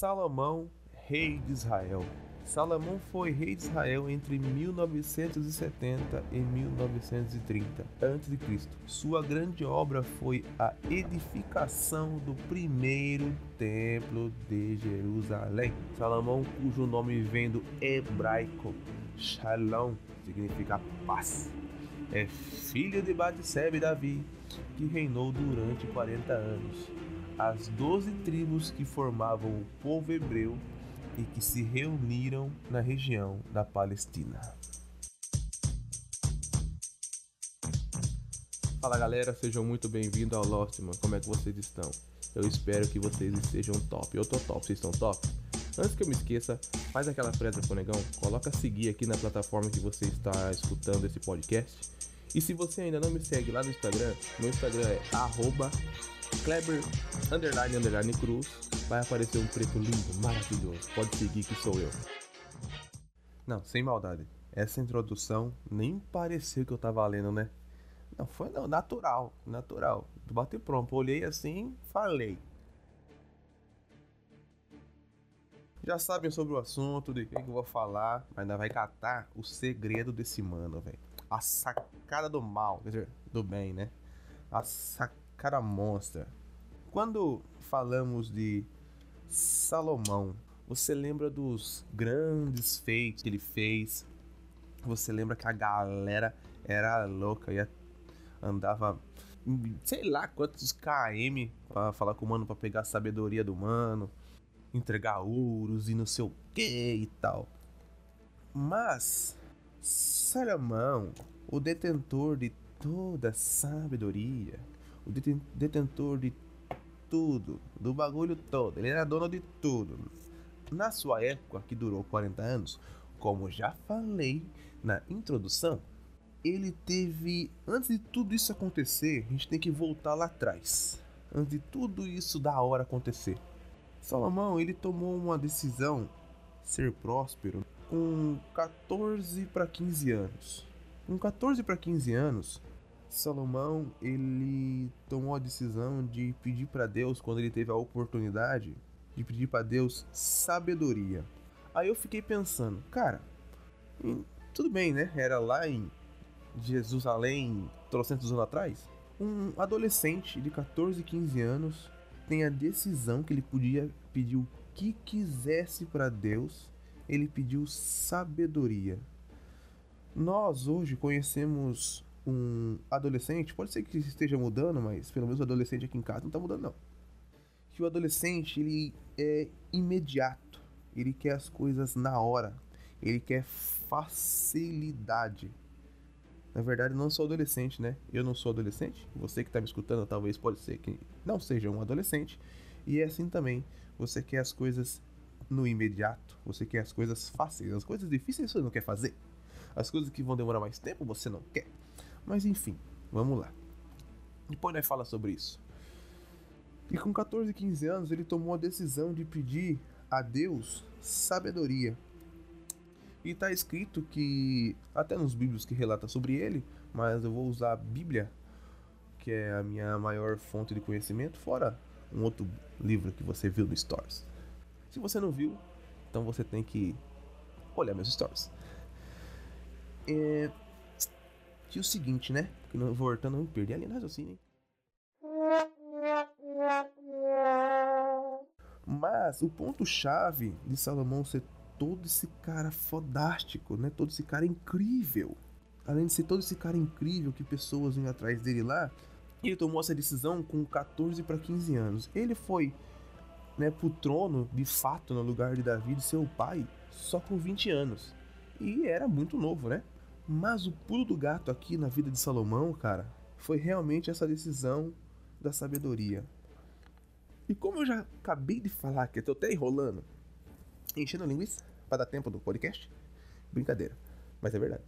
Salomão, rei de Israel. Salomão foi rei de Israel entre 1970 e 1930 a.C. Sua grande obra foi a edificação do primeiro templo de Jerusalém. Salomão, cujo nome vem do hebraico Shalom, significa paz, é filho de Batseba e Davi, que reinou durante 40 anos. As doze tribos que formavam o povo hebreu e que se reuniram na região da Palestina. Fala galera, sejam muito bem-vindos ao Lostman. Como é que vocês estão? Eu espero que vocês estejam top. Eu tô top, vocês estão top? Antes que eu me esqueça, faz aquela presa negão, coloca seguir aqui na plataforma que você está escutando esse podcast. E se você ainda não me segue lá no Instagram, meu Instagram é arroba Kleber underline underline cruz vai aparecer um preto lindo, maravilhoso. Pode seguir que sou eu. Não, sem maldade. Essa introdução nem pareceu que eu tava lendo, né? Não, foi não, natural, natural. Bate pronto, olhei assim, falei. Já sabem sobre o assunto, de quem que eu vou falar, mas ainda vai catar o segredo desse mano, velho. A sacada do mal, quer dizer, do bem, né? A sacada monstra. Quando falamos de Salomão, você lembra dos grandes feitos que ele fez? Você lembra que a galera era louca e andava sei lá quantos km para falar com o mano para pegar a sabedoria do mano, entregar ouros e não sei o que e tal. Mas Salomão, o detentor de toda sabedoria, o detentor de tudo, do bagulho todo. Ele era dono de tudo. Na sua época, que durou 40 anos, como já falei na introdução, ele teve. Antes de tudo isso acontecer, a gente tem que voltar lá atrás. Antes de tudo isso da hora acontecer. Salomão, ele tomou uma decisão ser próspero com 14 para 15 anos. Com 14 para 15 anos, Salomão ele tomou a decisão de pedir para Deus quando ele teve a oportunidade de pedir para Deus sabedoria. Aí eu fiquei pensando, cara, tudo bem, né? Era lá em Jerusalém, trocentos anos atrás. Um adolescente de 14, 15 anos tem a decisão que ele podia pedir o que quisesse para Deus. Ele pediu sabedoria. Nós hoje conhecemos um adolescente, pode ser que esteja mudando, mas pelo menos o adolescente aqui em casa não está mudando não. Que o adolescente, ele é imediato. Ele quer as coisas na hora. Ele quer facilidade. Na verdade, não sou adolescente, né? Eu não sou adolescente. Você que está me escutando, talvez pode ser que não seja um adolescente. E é assim também. Você quer as coisas no imediato. Você quer as coisas fáceis. As coisas difíceis você não quer fazer. As coisas que vão demorar mais tempo você não quer. Mas enfim, vamos lá. Depois nós fala sobre isso. E com 14, 15 anos ele tomou a decisão de pedir a Deus sabedoria. E está escrito que, até nos Bíblios que relata sobre ele, mas eu vou usar a Bíblia, que é a minha maior fonte de conhecimento, fora um outro livro que você viu no Stories. Se você não viu, então você tem que olhar meus Stories. É, o seguinte, né? Que não, voltando, não perdi ali no raciocínio, hein? Mas o ponto-chave de Salomão ser todo esse cara fodástico, né? Todo esse cara incrível. Além de ser todo esse cara incrível que pessoas iam atrás dele lá, ele tomou essa decisão com 14 para 15 anos. Ele foi né, pro trono, de fato, no lugar de Davi, de seu pai, só com 20 anos. E era muito novo, né? Mas o pulo do gato aqui na vida de Salomão, cara, foi realmente essa decisão da sabedoria. E como eu já acabei de falar que eu tô até enrolando, enchendo a linguiça para dar tempo do podcast, brincadeira, mas é verdade.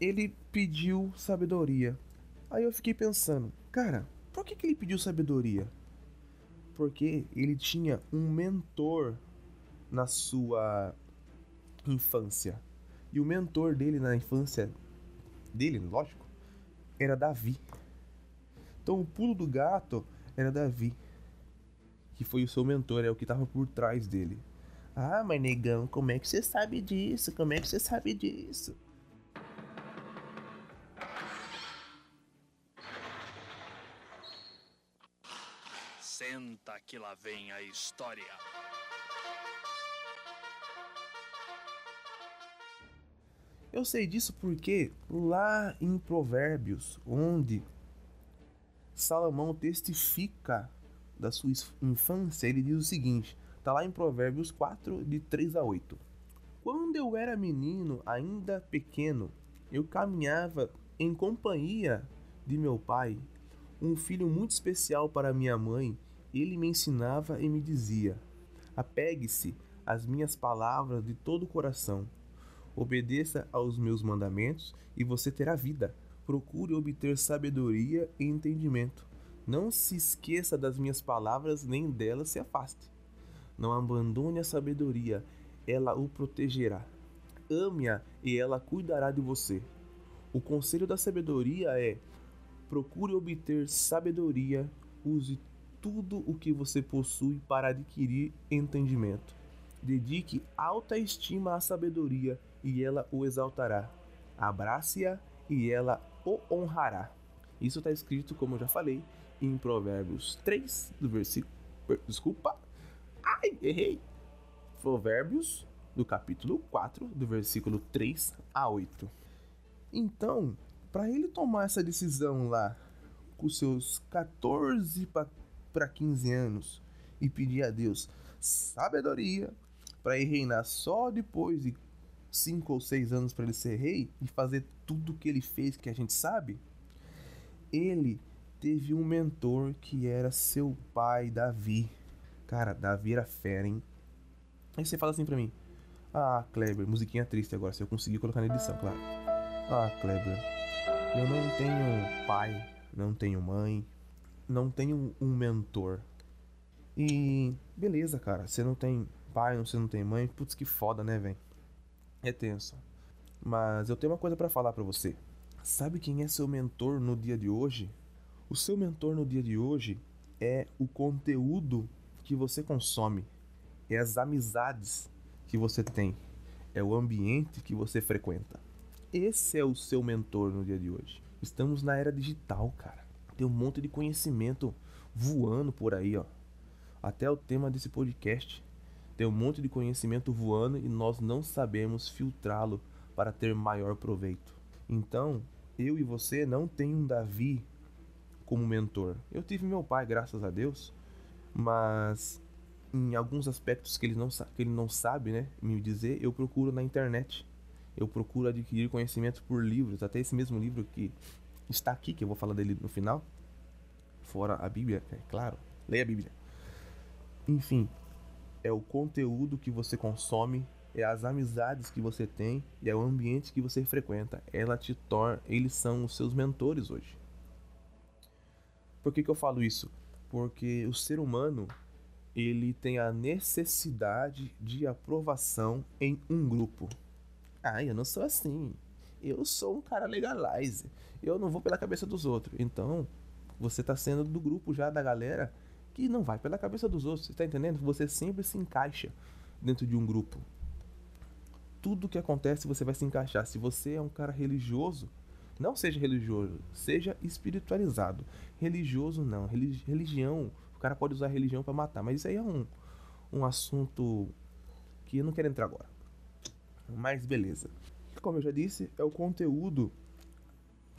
Ele pediu sabedoria. Aí eu fiquei pensando, cara, por que, que ele pediu sabedoria? Porque ele tinha um mentor na sua infância. E o mentor dele na infância dele, lógico, era Davi. Então o pulo do gato era Davi. que foi o seu mentor, é o que estava por trás dele. Ah, mas negão, como é que você sabe disso? Como é que você sabe disso? Senta que lá vem a história. Eu sei disso porque lá em Provérbios, onde Salomão testifica da sua infância, ele diz o seguinte: está lá em Provérbios 4, de 3 a 8. Quando eu era menino, ainda pequeno, eu caminhava em companhia de meu pai, um filho muito especial para minha mãe. Ele me ensinava e me dizia: Apegue-se às minhas palavras de todo o coração Obedeça aos meus mandamentos e você terá vida. Procure obter sabedoria e entendimento. Não se esqueça das minhas palavras, nem delas se afaste. Não abandone a sabedoria, ela o protegerá. Ame-a e ela cuidará de você. O conselho da sabedoria é: procure obter sabedoria, use tudo o que você possui para adquirir entendimento. Dedique alta estima à sabedoria e ela o exaltará. Abrace-a e ela o honrará. Isso está escrito, como eu já falei, em Provérbios 3, do versículo. Desculpa! Ai, errei! Provérbios, do capítulo 4, do versículo 3 a 8. Então, para ele tomar essa decisão lá, com seus 14 para 15 anos, e pedir a Deus sabedoria para reinar só depois de cinco ou seis anos para ele ser rei e fazer tudo que ele fez, que a gente sabe, ele teve um mentor que era seu pai, Davi. Cara, Davi era fera, hein? Aí você fala assim pra mim: Ah, Kleber, musiquinha triste agora, se eu conseguir colocar na edição, claro. Ah, Kleber, eu não tenho pai, não tenho mãe, não tenho um mentor. E beleza, cara, você não tem pai, você não tem mãe, putz que foda, né, velho? É tenso. Mas eu tenho uma coisa para falar para você. Sabe quem é seu mentor no dia de hoje? O seu mentor no dia de hoje é o conteúdo que você consome, é as amizades que você tem, é o ambiente que você frequenta. Esse é o seu mentor no dia de hoje. Estamos na era digital, cara. Tem um monte de conhecimento voando por aí, ó. Até o tema desse podcast tem um monte de conhecimento voando e nós não sabemos filtrá-lo para ter maior proveito. Então, eu e você não tem um Davi como mentor. Eu tive meu pai, graças a Deus, mas em alguns aspectos que ele não, que ele não sabe né, me dizer, eu procuro na internet. Eu procuro adquirir conhecimento por livros, até esse mesmo livro que está aqui, que eu vou falar dele no final. Fora a Bíblia, é claro. Leia a Bíblia. Enfim, é o conteúdo que você consome, é as amizades que você tem e é o ambiente que você frequenta. Ela te torna, eles são os seus mentores hoje. Por que, que eu falo isso? Porque o ser humano ele tem a necessidade de aprovação em um grupo. Ah, eu não sou assim. Eu sou um cara legalize. Eu não vou pela cabeça dos outros. Então, você está sendo do grupo já da galera que não vai pela cabeça dos outros. Você tá entendendo? Você sempre se encaixa dentro de um grupo. Tudo que acontece você vai se encaixar. Se você é um cara religioso, não seja religioso, seja espiritualizado. Religioso não, religião, o cara pode usar religião para matar, mas isso aí é um, um assunto que eu não quero entrar agora. Mas beleza. Como eu já disse, é o conteúdo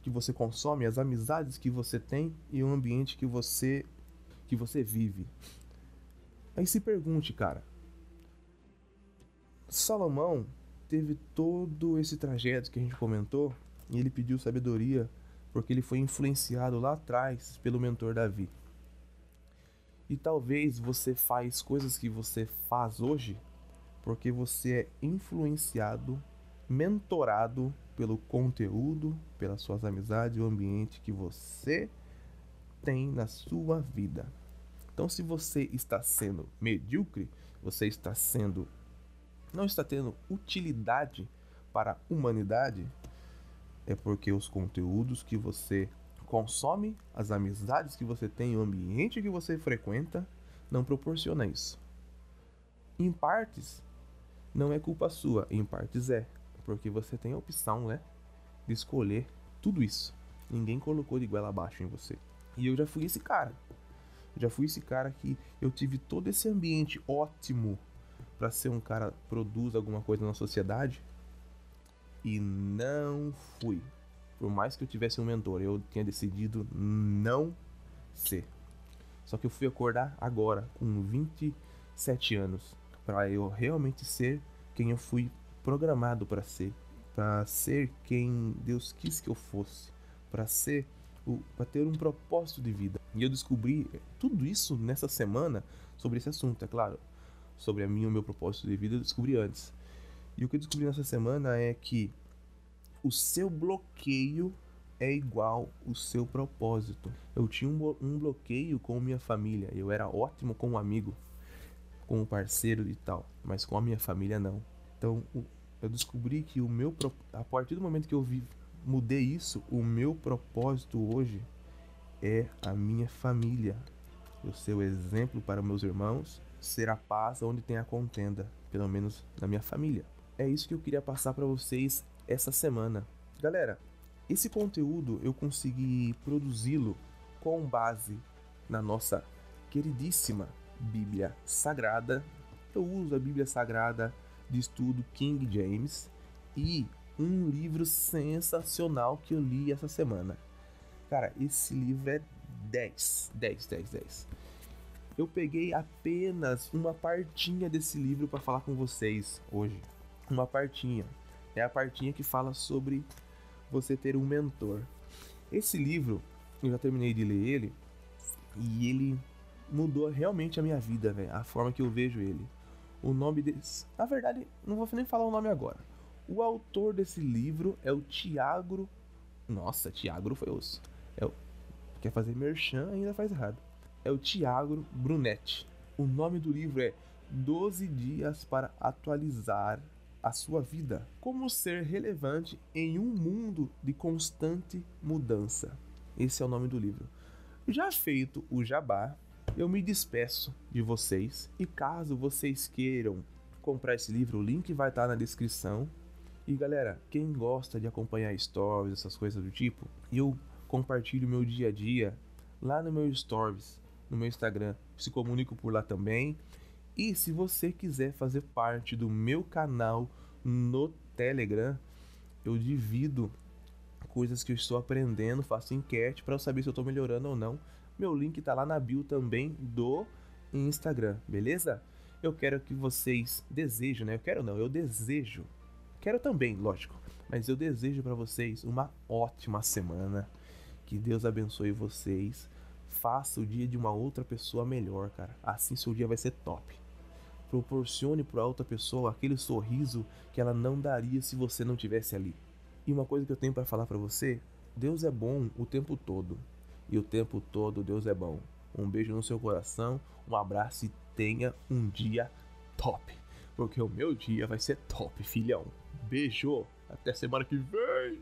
que você consome, as amizades que você tem e o ambiente que você que você vive. Aí se pergunte, cara. Salomão teve todo esse trajeto que a gente comentou e ele pediu sabedoria porque ele foi influenciado lá atrás pelo mentor Davi. E talvez você faz coisas que você faz hoje porque você é influenciado, mentorado pelo conteúdo, pelas suas amizades o ambiente que você tem na sua vida. Então, se você está sendo medíocre, você está sendo não está tendo utilidade para a humanidade, é porque os conteúdos que você consome, as amizades que você tem, o ambiente que você frequenta, não proporciona isso. Em partes, não é culpa sua, em partes é, porque você tem a opção, né, de escolher tudo isso. Ninguém colocou de goela abaixo em você. E eu já fui esse cara. Já fui esse cara que eu tive todo esse ambiente ótimo para ser um cara que produz alguma coisa na sociedade e não fui. Por mais que eu tivesse um mentor, eu tinha decidido não ser. Só que eu fui acordar agora, com 27 anos, para eu realmente ser quem eu fui programado para ser, para ser quem Deus quis que eu fosse, para ser para ter um propósito de vida. E eu descobri tudo isso nessa semana sobre esse assunto, é claro. Sobre a minha o meu propósito de vida, eu descobri antes. E o que eu descobri nessa semana é que o seu bloqueio é igual o seu propósito. Eu tinha um, um bloqueio com minha família. Eu era ótimo como amigo, como parceiro e tal, mas com a minha família não. Então eu descobri que o meu a partir do momento que eu vi, mudei isso, o meu propósito hoje é a minha família. Eu ser o exemplo para meus irmãos, ser a paz onde tem a contenda, pelo menos na minha família. É isso que eu queria passar para vocês essa semana. Galera, esse conteúdo eu consegui produzi-lo com base na nossa queridíssima Bíblia Sagrada. Eu uso a Bíblia Sagrada de estudo King James e um livro sensacional que eu li essa semana. Cara, esse livro é 10, 10, 10, 10. Eu peguei apenas uma partinha desse livro para falar com vocês hoje. Uma partinha. É a partinha que fala sobre você ter um mentor. Esse livro, eu já terminei de ler ele e ele mudou realmente a minha vida, véio, a forma que eu vejo ele. O nome desse. Na verdade, não vou nem falar o nome agora. O autor desse livro é o Tiago. Nossa, Tiago foi osso. É o... Quer fazer merchan ainda faz errado. É o Tiago Brunetti. O nome do livro é 12 Dias para Atualizar a Sua Vida. Como ser relevante em um mundo de constante mudança. Esse é o nome do livro. Já feito o jabá, eu me despeço de vocês e caso vocês queiram comprar esse livro, o link vai estar na descrição. E galera, quem gosta de acompanhar stories, essas coisas do tipo, eu compartilho meu dia a dia lá no meu stories, no meu Instagram, se comunico por lá também. E se você quiser fazer parte do meu canal no Telegram, eu divido coisas que eu estou aprendendo, faço enquete para eu saber se eu estou melhorando ou não. Meu link está lá na bio também do Instagram, beleza? Eu quero que vocês desejam, né? Eu quero não, eu desejo. Quero também, lógico, mas eu desejo para vocês uma ótima semana. Que Deus abençoe vocês. Faça o dia de uma outra pessoa melhor, cara. Assim seu dia vai ser top. Proporcione para outra pessoa aquele sorriso que ela não daria se você não tivesse ali. E uma coisa que eu tenho para falar para você, Deus é bom o tempo todo e o tempo todo Deus é bom. Um beijo no seu coração, um abraço e tenha um dia top. Porque o meu dia vai ser top, filhão. Beijo. Até semana que vem.